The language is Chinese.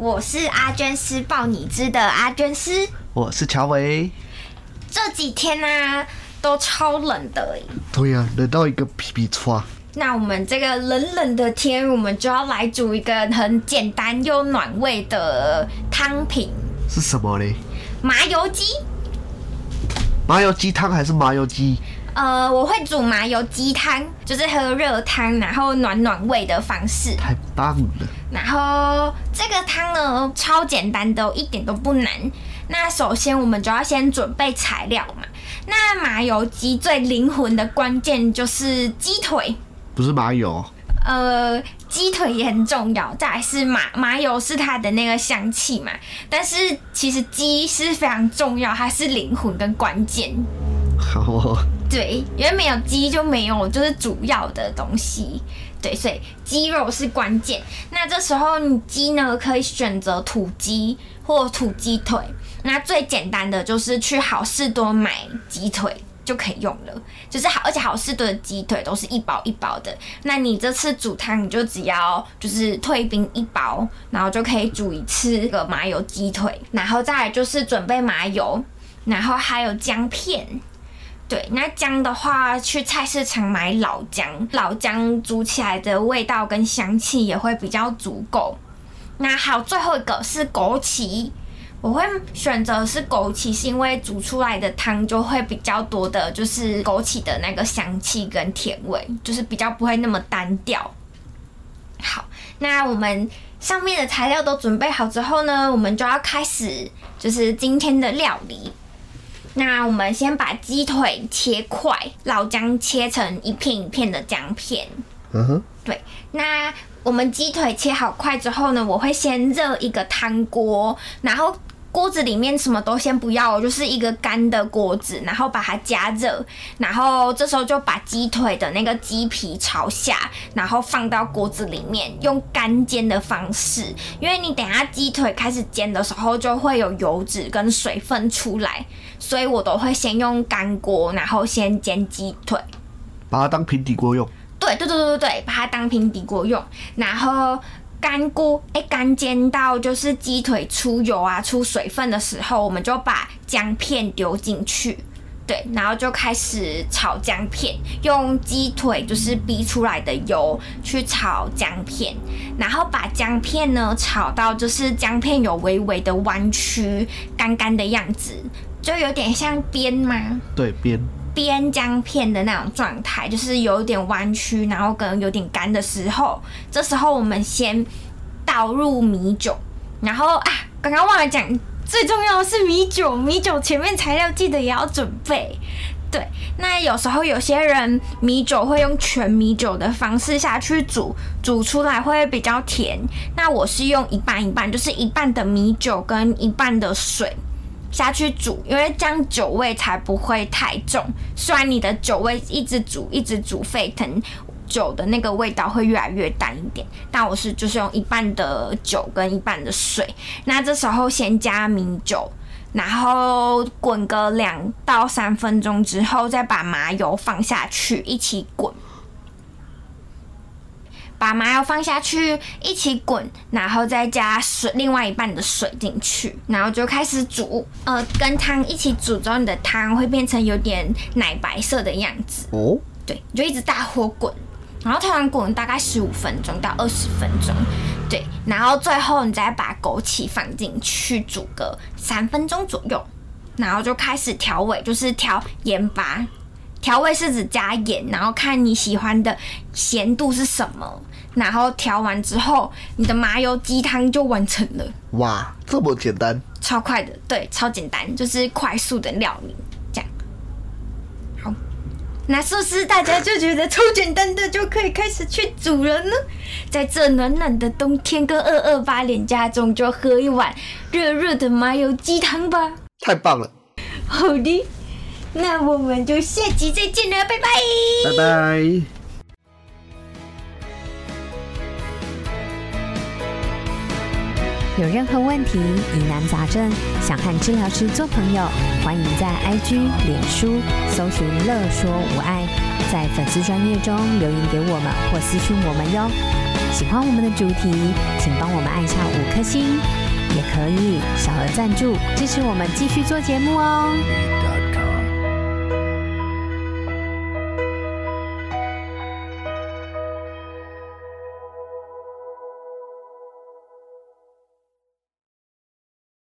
我是阿娟师报你知的阿娟师，我是乔维。这几天呢、啊，都超冷的。对呀、啊，冷到一个皮皮剉。那我们这个冷冷的天，我们就要来煮一个很简单又暖胃的汤品。是什么嘞？麻油鸡。麻油鸡汤还是麻油鸡？呃，我会煮麻油鸡汤，就是喝热汤，然后暖暖胃的方式。太棒了！然后这个汤呢，超简单的，一点都不难。那首先我们就要先准备材料嘛。那麻油鸡最灵魂的关键就是鸡腿，不是麻油。呃，鸡腿也很重要，再来是麻麻油是它的那个香气嘛。但是其实鸡是非常重要，它是灵魂跟关键。好哦。对，因为没有鸡就没有就是主要的东西。对，所以鸡肉是关键。那这时候你鸡呢，可以选择土鸡或土鸡腿。那最简单的就是去好事多买鸡腿就可以用了，就是好，而且好事多的鸡腿都是一包一包的。那你这次煮汤，你就只要就是退冰一包，然后就可以煮一次这个麻油鸡腿。然后再来就是准备麻油，然后还有姜片。对，那姜的话，去菜市场买老姜，老姜煮起来的味道跟香气也会比较足够。那好，最后一个是枸杞，我会选择是枸杞，是因为煮出来的汤就会比较多的，就是枸杞的那个香气跟甜味，就是比较不会那么单调。好，那我们上面的材料都准备好之后呢，我们就要开始就是今天的料理。那我们先把鸡腿切块，老姜切成一片一片的姜片。嗯哼，对。那我们鸡腿切好块之后呢，我会先热一个汤锅，然后锅子里面什么都先不要，就是一个干的锅子，然后把它加热，然后这时候就把鸡腿的那个鸡皮朝下，然后放到锅子里面，用干煎的方式，因为你等下鸡腿开始煎的时候就会有油脂跟水分出来。所以我都会先用干锅，然后先煎鸡腿，把它当平底锅用。对对对对对，把它当平底锅用。然后干锅哎，干煎到就是鸡腿出油啊、出水分的时候，我们就把姜片丢进去。对，然后就开始炒姜片，用鸡腿就是逼出来的油去炒姜片，然后把姜片呢炒到就是姜片有微微的弯曲、干干的样子。就有点像煸吗？对，煸煸姜片的那种状态，就是有点弯曲，然后可能有点干的时候，这时候我们先倒入米酒，然后啊，刚刚忘了讲，最重要的是米酒，米酒前面材料记得也要准备。对，那有时候有些人米酒会用全米酒的方式下去煮，煮出来会比较甜。那我是用一半一半，就是一半的米酒跟一半的水。下去煮，因为这样酒味才不会太重。虽然你的酒味一直煮一直煮沸腾，酒的那个味道会越来越淡一点。但我是就是用一半的酒跟一半的水。那这时候先加米酒，然后滚个两到三分钟之后，再把麻油放下去一起滚。把麻油放下去，一起滚，然后再加水，另外一半的水进去，然后就开始煮。呃，跟汤一起煮之后，你的汤会变成有点奶白色的样子。哦，对，你就一直大火滚，然后通常滚大概十五分钟到二十分钟，对，然后最后你再把枸杞放进去煮个三分钟左右，然后就开始调味，就是调盐巴。调味是指加盐，然后看你喜欢的咸度是什么。然后调完之后，你的麻油鸡汤就完成了。哇，这么简单？超快的，对，超简单，就是快速的料理。这样。好，那是不是大家就觉得超简单的就可以开始去煮了呢？在这暖暖的冬天跟二二八连假中，就喝一碗热热的麻油鸡汤吧！太棒了！好的，那我们就下集再见了，拜拜！拜拜。有任何问题、疑难杂症，想和治疗师做朋友，欢迎在 IG、脸书搜寻“乐说无碍”，在粉丝专页中留言给我们或私讯我们哟。喜欢我们的主题，请帮我们按下五颗星，也可以小额赞助支持我们继续做节目哦。